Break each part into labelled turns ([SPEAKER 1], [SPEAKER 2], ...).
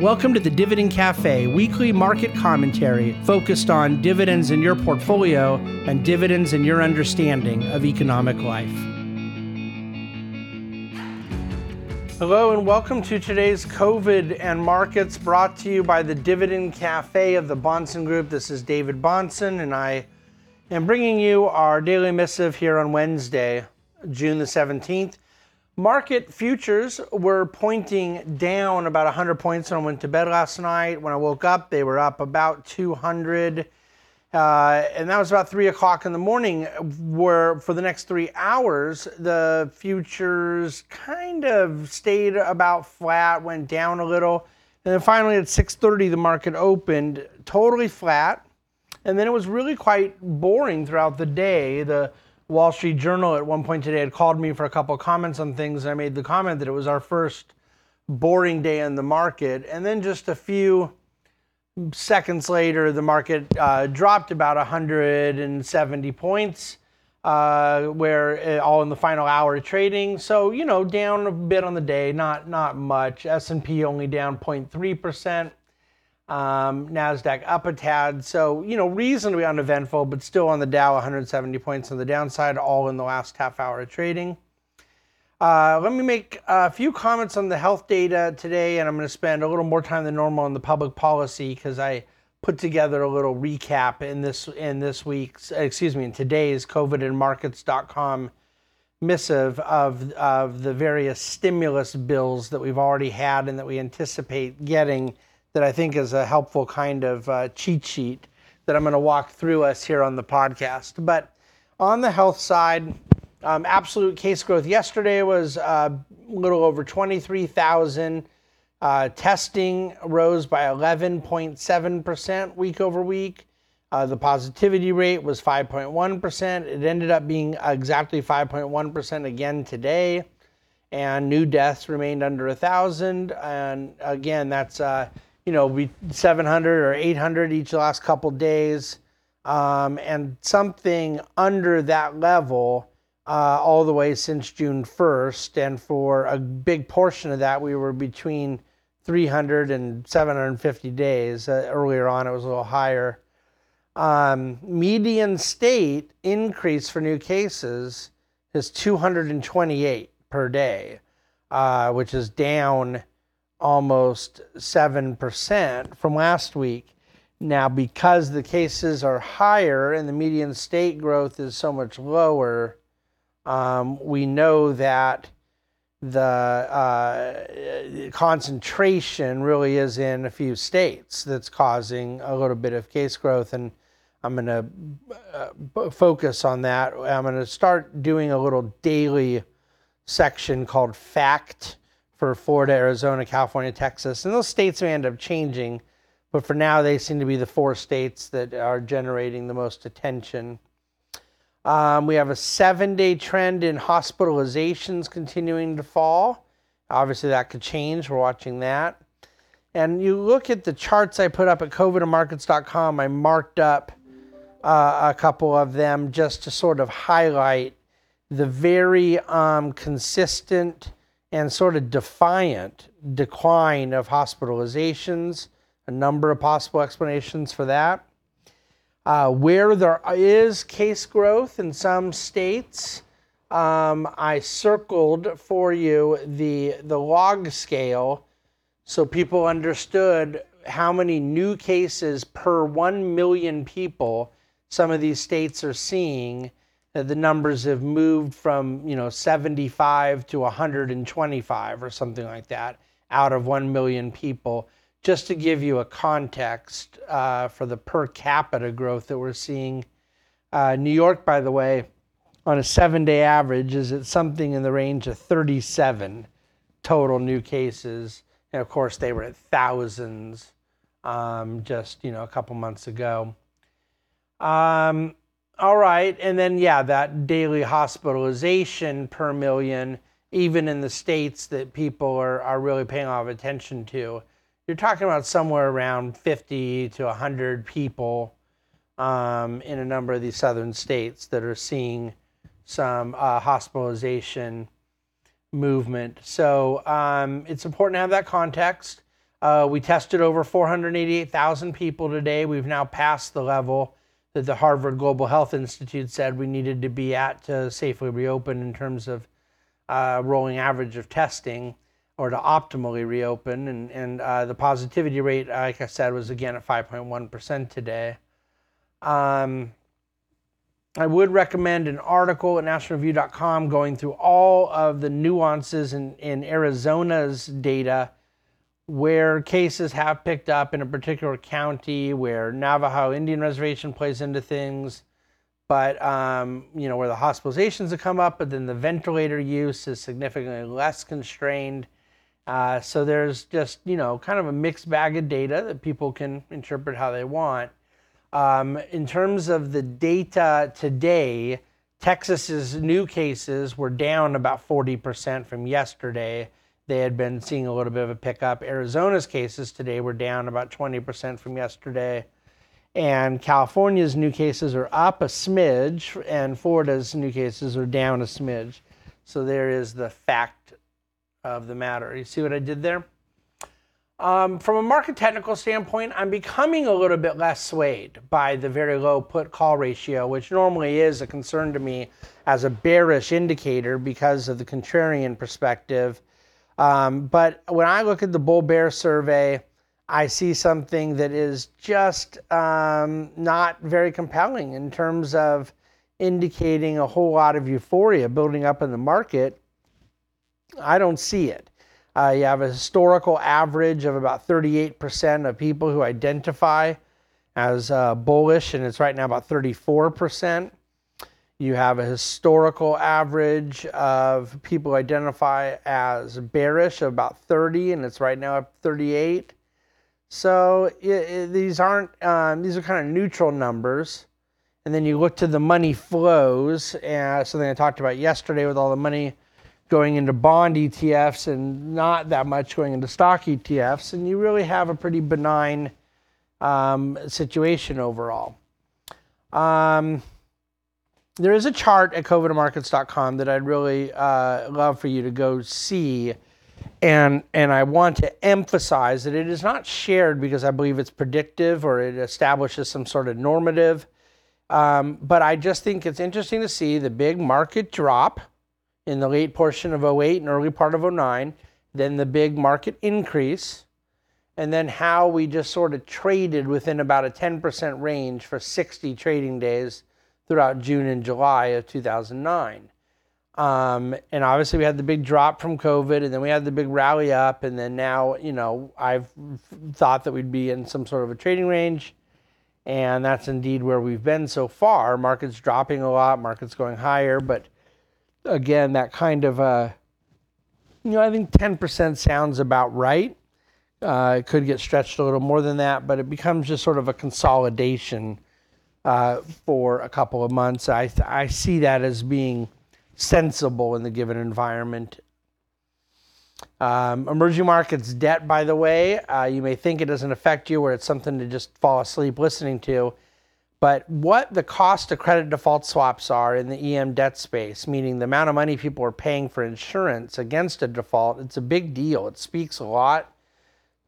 [SPEAKER 1] Welcome to the Dividend Cafe, weekly market commentary focused on dividends in your portfolio and dividends in your understanding of economic life. Hello, and welcome to today's COVID and markets brought to you by the Dividend Cafe of the Bahnsen Group. This is David Bahnsen, and I am bringing you our daily missive here on Wednesday, June the 17th. Market futures were pointing down about 100 points when I went to bed last night. When I woke up, they were up about 200. Uh, and that was about 3 o'clock in the morning, where for the next three hours, the futures kind of stayed about flat, went down a little. And then finally at 6.30, the market opened totally flat. And then it was really quite boring throughout the day. The Wall Street Journal at one point today had called me for a couple of comments on things. And I made the comment that it was our first boring day in the market. And then just a few seconds later, the market uh, dropped about 170 points, uh, where uh, all in the final hour of trading. So you know, down a bit on the day, not not much. S&P only down 0.3 percent. Um, Nasdaq up a tad, so you know reasonably uneventful, but still on the Dow 170 points on the downside, all in the last half hour of trading. Uh, let me make a few comments on the health data today, and I'm going to spend a little more time than normal on the public policy because I put together a little recap in this in this week's, excuse me, in today's COVIDandmarkets.com missive of of the various stimulus bills that we've already had and that we anticipate getting that I think is a helpful kind of uh, cheat sheet that I'm going to walk through us here on the podcast. But on the health side, um, absolute case growth yesterday was uh, a little over 23,000. Uh, testing rose by 11.7% week over week. Uh, the positivity rate was 5.1%. It ended up being exactly 5.1% again today. And new deaths remained under 1,000. And again, that's uh, you know, be 700 or 800 each last couple days, um, and something under that level uh, all the way since June 1st. And for a big portion of that, we were between 300 and 750 days. Uh, earlier on, it was a little higher. Um, median state increase for new cases is 228 per day, uh, which is down almost 7% from last week. Now, because the cases are higher and the median state growth is so much lower, um, we know that the uh, concentration really is in a few states that's causing a little bit of case growth. And I'm going to uh, focus on that. I'm going to start doing a little daily section called Fact for Florida, Arizona, California, Texas. And those states may end up changing, but for now, they seem to be the four states that are generating the most attention. Um, we have a seven day trend in hospitalizations continuing to fall. Obviously, that could change. We're watching that. And you look at the charts I put up at covidandmarkets.com, I marked up uh, a couple of them just to sort of highlight the very um, consistent and sort of defiant decline of hospitalizations, a number of possible explanations for that. Uh, where there is case growth in some states, um, I circled for you the, the log scale so people understood how many new cases per 1 million people some of these states are seeing the numbers have moved from you know 75 to 125 or something like that out of 1 million people. Just to give you a context uh, for the per capita growth that we're seeing uh, new york by the way on a seven day average is at something in the range of 37 total new cases. And of course they were at thousands um, just you know a couple months ago. Um, all right. And then, yeah, that daily hospitalization per million, even in the states that people are, are really paying a lot of attention to, you're talking about somewhere around 50 to 100 people um, in a number of these southern states that are seeing some uh, hospitalization movement. So um, it's important to have that context. Uh, we tested over 488,000 people today. We've now passed the level that the Harvard Global Health Institute said we needed to be at to safely reopen in terms of uh, rolling average of testing or to optimally reopen. And, and uh, the positivity rate, like I said, was again at 5.1% today. Um, I would recommend an article at nationalreview.com going through all of the nuances in, in Arizona's data where cases have picked up in a particular county, where Navajo Indian Reservation plays into things, but um, you know where the hospitalizations have come up, but then the ventilator use is significantly less constrained. Uh, so there's just you know kind of a mixed bag of data that people can interpret how they want. Um, in terms of the data today, Texas's new cases were down about 40% from yesterday. They had been seeing a little bit of a pickup. Arizona's cases today were down about 20% from yesterday. And California's new cases are up a smidge, and Florida's new cases are down a smidge. So there is the fact of the matter. You see what I did there? Um, from a market technical standpoint, I'm becoming a little bit less swayed by the very low put call ratio, which normally is a concern to me as a bearish indicator because of the contrarian perspective. Um, but when I look at the bull bear survey, I see something that is just um, not very compelling in terms of indicating a whole lot of euphoria building up in the market. I don't see it. Uh, you have a historical average of about 38% of people who identify as uh, bullish, and it's right now about 34%. You have a historical average of people identify as bearish of about 30, and it's right now at 38. So it, it, these aren't um, these are kind of neutral numbers. And then you look to the money flows, and something I talked about yesterday with all the money going into bond ETFs and not that much going into stock ETFs, and you really have a pretty benign um, situation overall. Um, there is a chart at covidmarkets.com that I'd really uh, love for you to go see. And, and I want to emphasize that it is not shared because I believe it's predictive or it establishes some sort of normative. Um, but I just think it's interesting to see the big market drop in the late portion of 08 and early part of 09, then the big market increase, and then how we just sort of traded within about a 10% range for 60 trading days throughout June and July of 2009. Um, and obviously, we had the big drop from COVID, and then we had the big rally up, and then now, you know, I've thought that we'd be in some sort of a trading range, and that's indeed where we've been so far. Markets dropping a lot, markets going higher, but again, that kind of, uh, you know, I think 10% sounds about right. Uh, it could get stretched a little more than that, but it becomes just sort of a consolidation uh, for a couple of months. I, I see that as being sensible in the given environment. Um, emerging markets debt, by the way, uh, you may think it doesn't affect you or it's something to just fall asleep listening to. But what the cost of credit default swaps are in the EM debt space, meaning the amount of money people are paying for insurance against a default, it's a big deal. It speaks a lot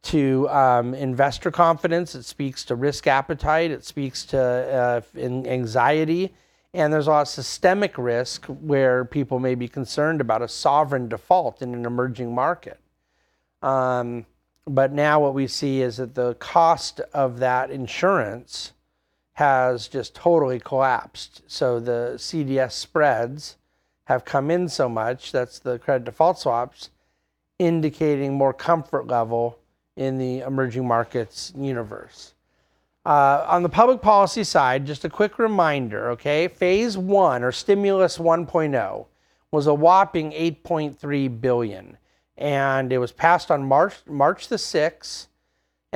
[SPEAKER 1] to um, investor confidence, it speaks to risk appetite, it speaks to uh, anxiety, and there's a lot of systemic risk where people may be concerned about a sovereign default in an emerging market. Um, but now what we see is that the cost of that insurance has just totally collapsed. So the CDS spreads have come in so much, that's the credit default swaps, indicating more comfort level in the emerging markets universe. Uh, on the public policy side, just a quick reminder, okay? Phase one or stimulus 1.0 was a whopping 8.3 billion, and it was passed on March March the 6th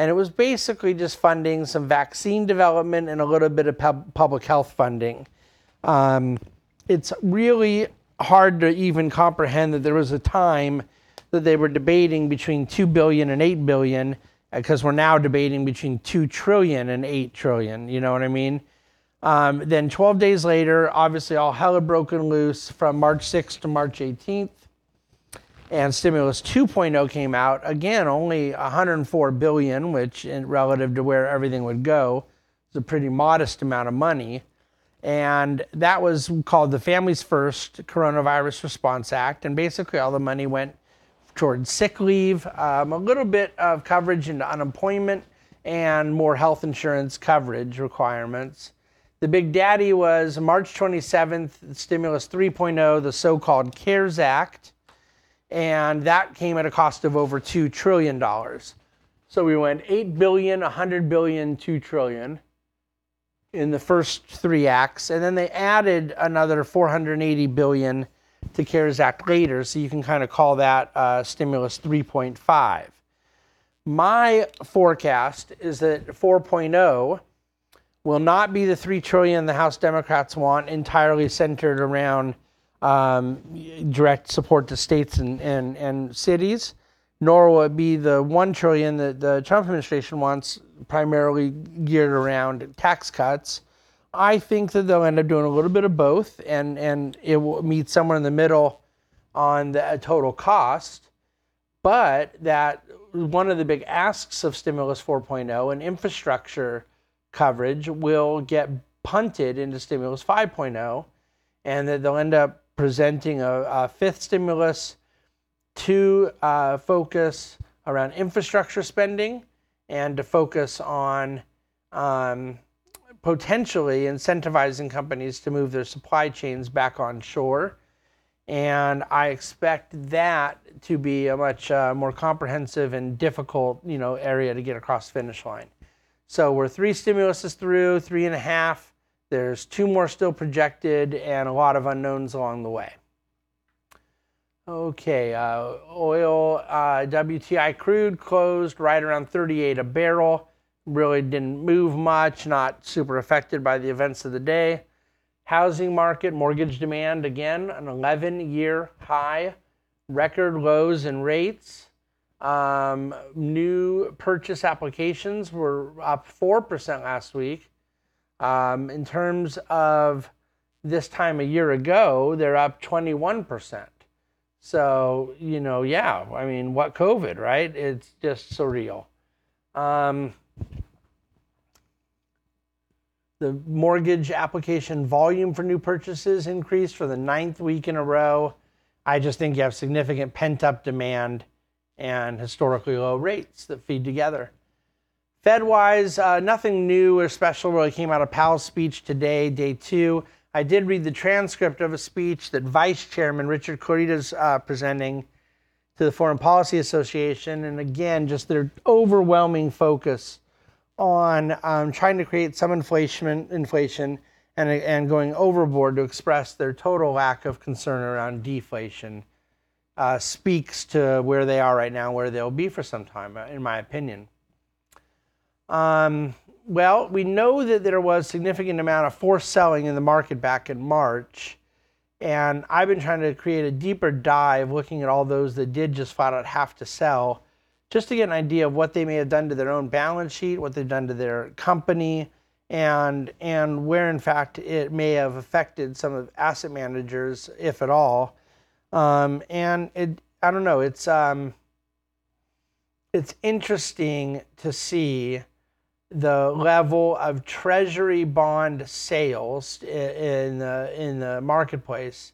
[SPEAKER 1] and it was basically just funding some vaccine development and a little bit of pub- public health funding. Um, it's really hard to even comprehend that there was a time that they were debating between 2 billion and 8 billion because we're now debating between 2 trillion and 8 trillion you know what i mean? Um, then 12 days later obviously all hell had broken loose from march 6th to march 18th and stimulus 2.0 came out. Again only 104 billion which in relative to where everything would go is a pretty modest amount of money. And that was called the families first coronavirus response act and basically all the money went towards sick leave um, a little bit of coverage into unemployment and more health insurance coverage requirements the big daddy was march 27th stimulus 3.0 the so-called cares act and that came at a cost of over $2 trillion. So we went 8 billion, 100 billion, 2 trillion in the first three acts, and then they added another 480 billion to CARES Act later, so you can kind of call that uh, stimulus 3.5. My forecast is that 4.0 will not be the 3 trillion the House Democrats want entirely centered around um, direct support to states and, and, and cities, nor will it be the one trillion that the Trump administration wants, primarily geared around tax cuts. I think that they'll end up doing a little bit of both, and and it will meet somewhere in the middle on the total cost. But that one of the big asks of stimulus 4.0 and infrastructure coverage will get punted into stimulus 5.0 and that they'll end up presenting a, a fifth stimulus to uh, focus around infrastructure spending and to focus on um, potentially incentivizing companies to move their supply chains back on shore. And I expect that to be a much uh, more comprehensive and difficult, you know, area to get across the finish line. So we're three stimuluses through, three and a half. There's two more still projected and a lot of unknowns along the way. Okay, uh, oil, uh, WTI crude closed right around 38 a barrel. Really didn't move much, not super affected by the events of the day. Housing market, mortgage demand, again, an 11 year high, record lows in rates. Um, new purchase applications were up 4% last week. Um, in terms of this time a year ago, they're up 21%. So, you know, yeah, I mean, what COVID, right? It's just surreal. Um, the mortgage application volume for new purchases increased for the ninth week in a row. I just think you have significant pent up demand and historically low rates that feed together. Fed-wise, uh, nothing new or special really came out of Powell's speech today, day two. I did read the transcript of a speech that Vice Chairman Richard Clarida is uh, presenting to the Foreign Policy Association, and again, just their overwhelming focus on um, trying to create some inflation, inflation, and and going overboard to express their total lack of concern around deflation. Uh, speaks to where they are right now, where they'll be for some time, uh, in my opinion. Um, well, we know that there was significant amount of forced selling in the market back in March. And I've been trying to create a deeper dive looking at all those that did just flat out have to sell, just to get an idea of what they may have done to their own balance sheet, what they've done to their company, and and where in fact it may have affected some of asset managers, if at all. Um, and it, I don't know, it's um, it's interesting to see the level of treasury bond sales in the, in the marketplace.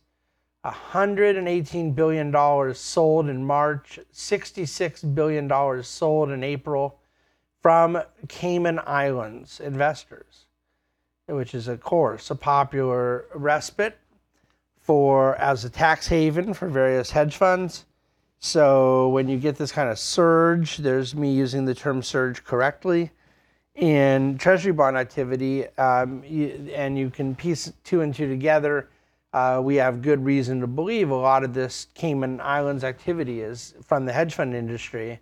[SPEAKER 1] $118 billion sold in March, $66 billion sold in April from Cayman Islands investors, which is, of course, a popular respite for as a tax haven for various hedge funds. So when you get this kind of surge, there's me using the term surge correctly in treasury bond activity, um, you, and you can piece two and two together. Uh, we have good reason to believe a lot of this Cayman Islands activity is from the hedge fund industry.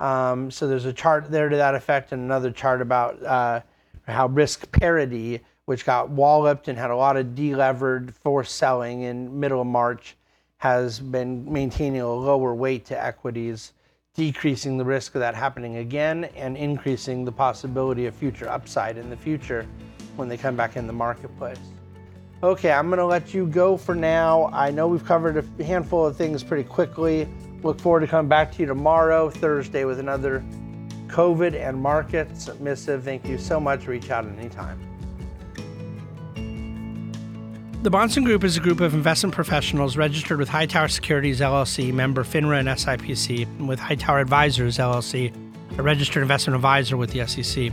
[SPEAKER 1] Um, so there's a chart there to that effect, and another chart about uh, how risk parity, which got walloped and had a lot of delevered forced selling in middle of March, has been maintaining a lower weight to equities decreasing the risk of that happening again and increasing the possibility of future upside in the future when they come back in the marketplace. Okay, I'm to let you go for now. I know we've covered a handful of things pretty quickly. Look forward to coming back to you tomorrow, Thursday, with another COVID and markets missive. Thank you so much. Reach out anytime. The Bahnsen Group is a group of investment professionals registered with Hightower Securities LLC, member FINRA and SIPC, and with Hightower Advisors LLC, a registered investment advisor with the SEC.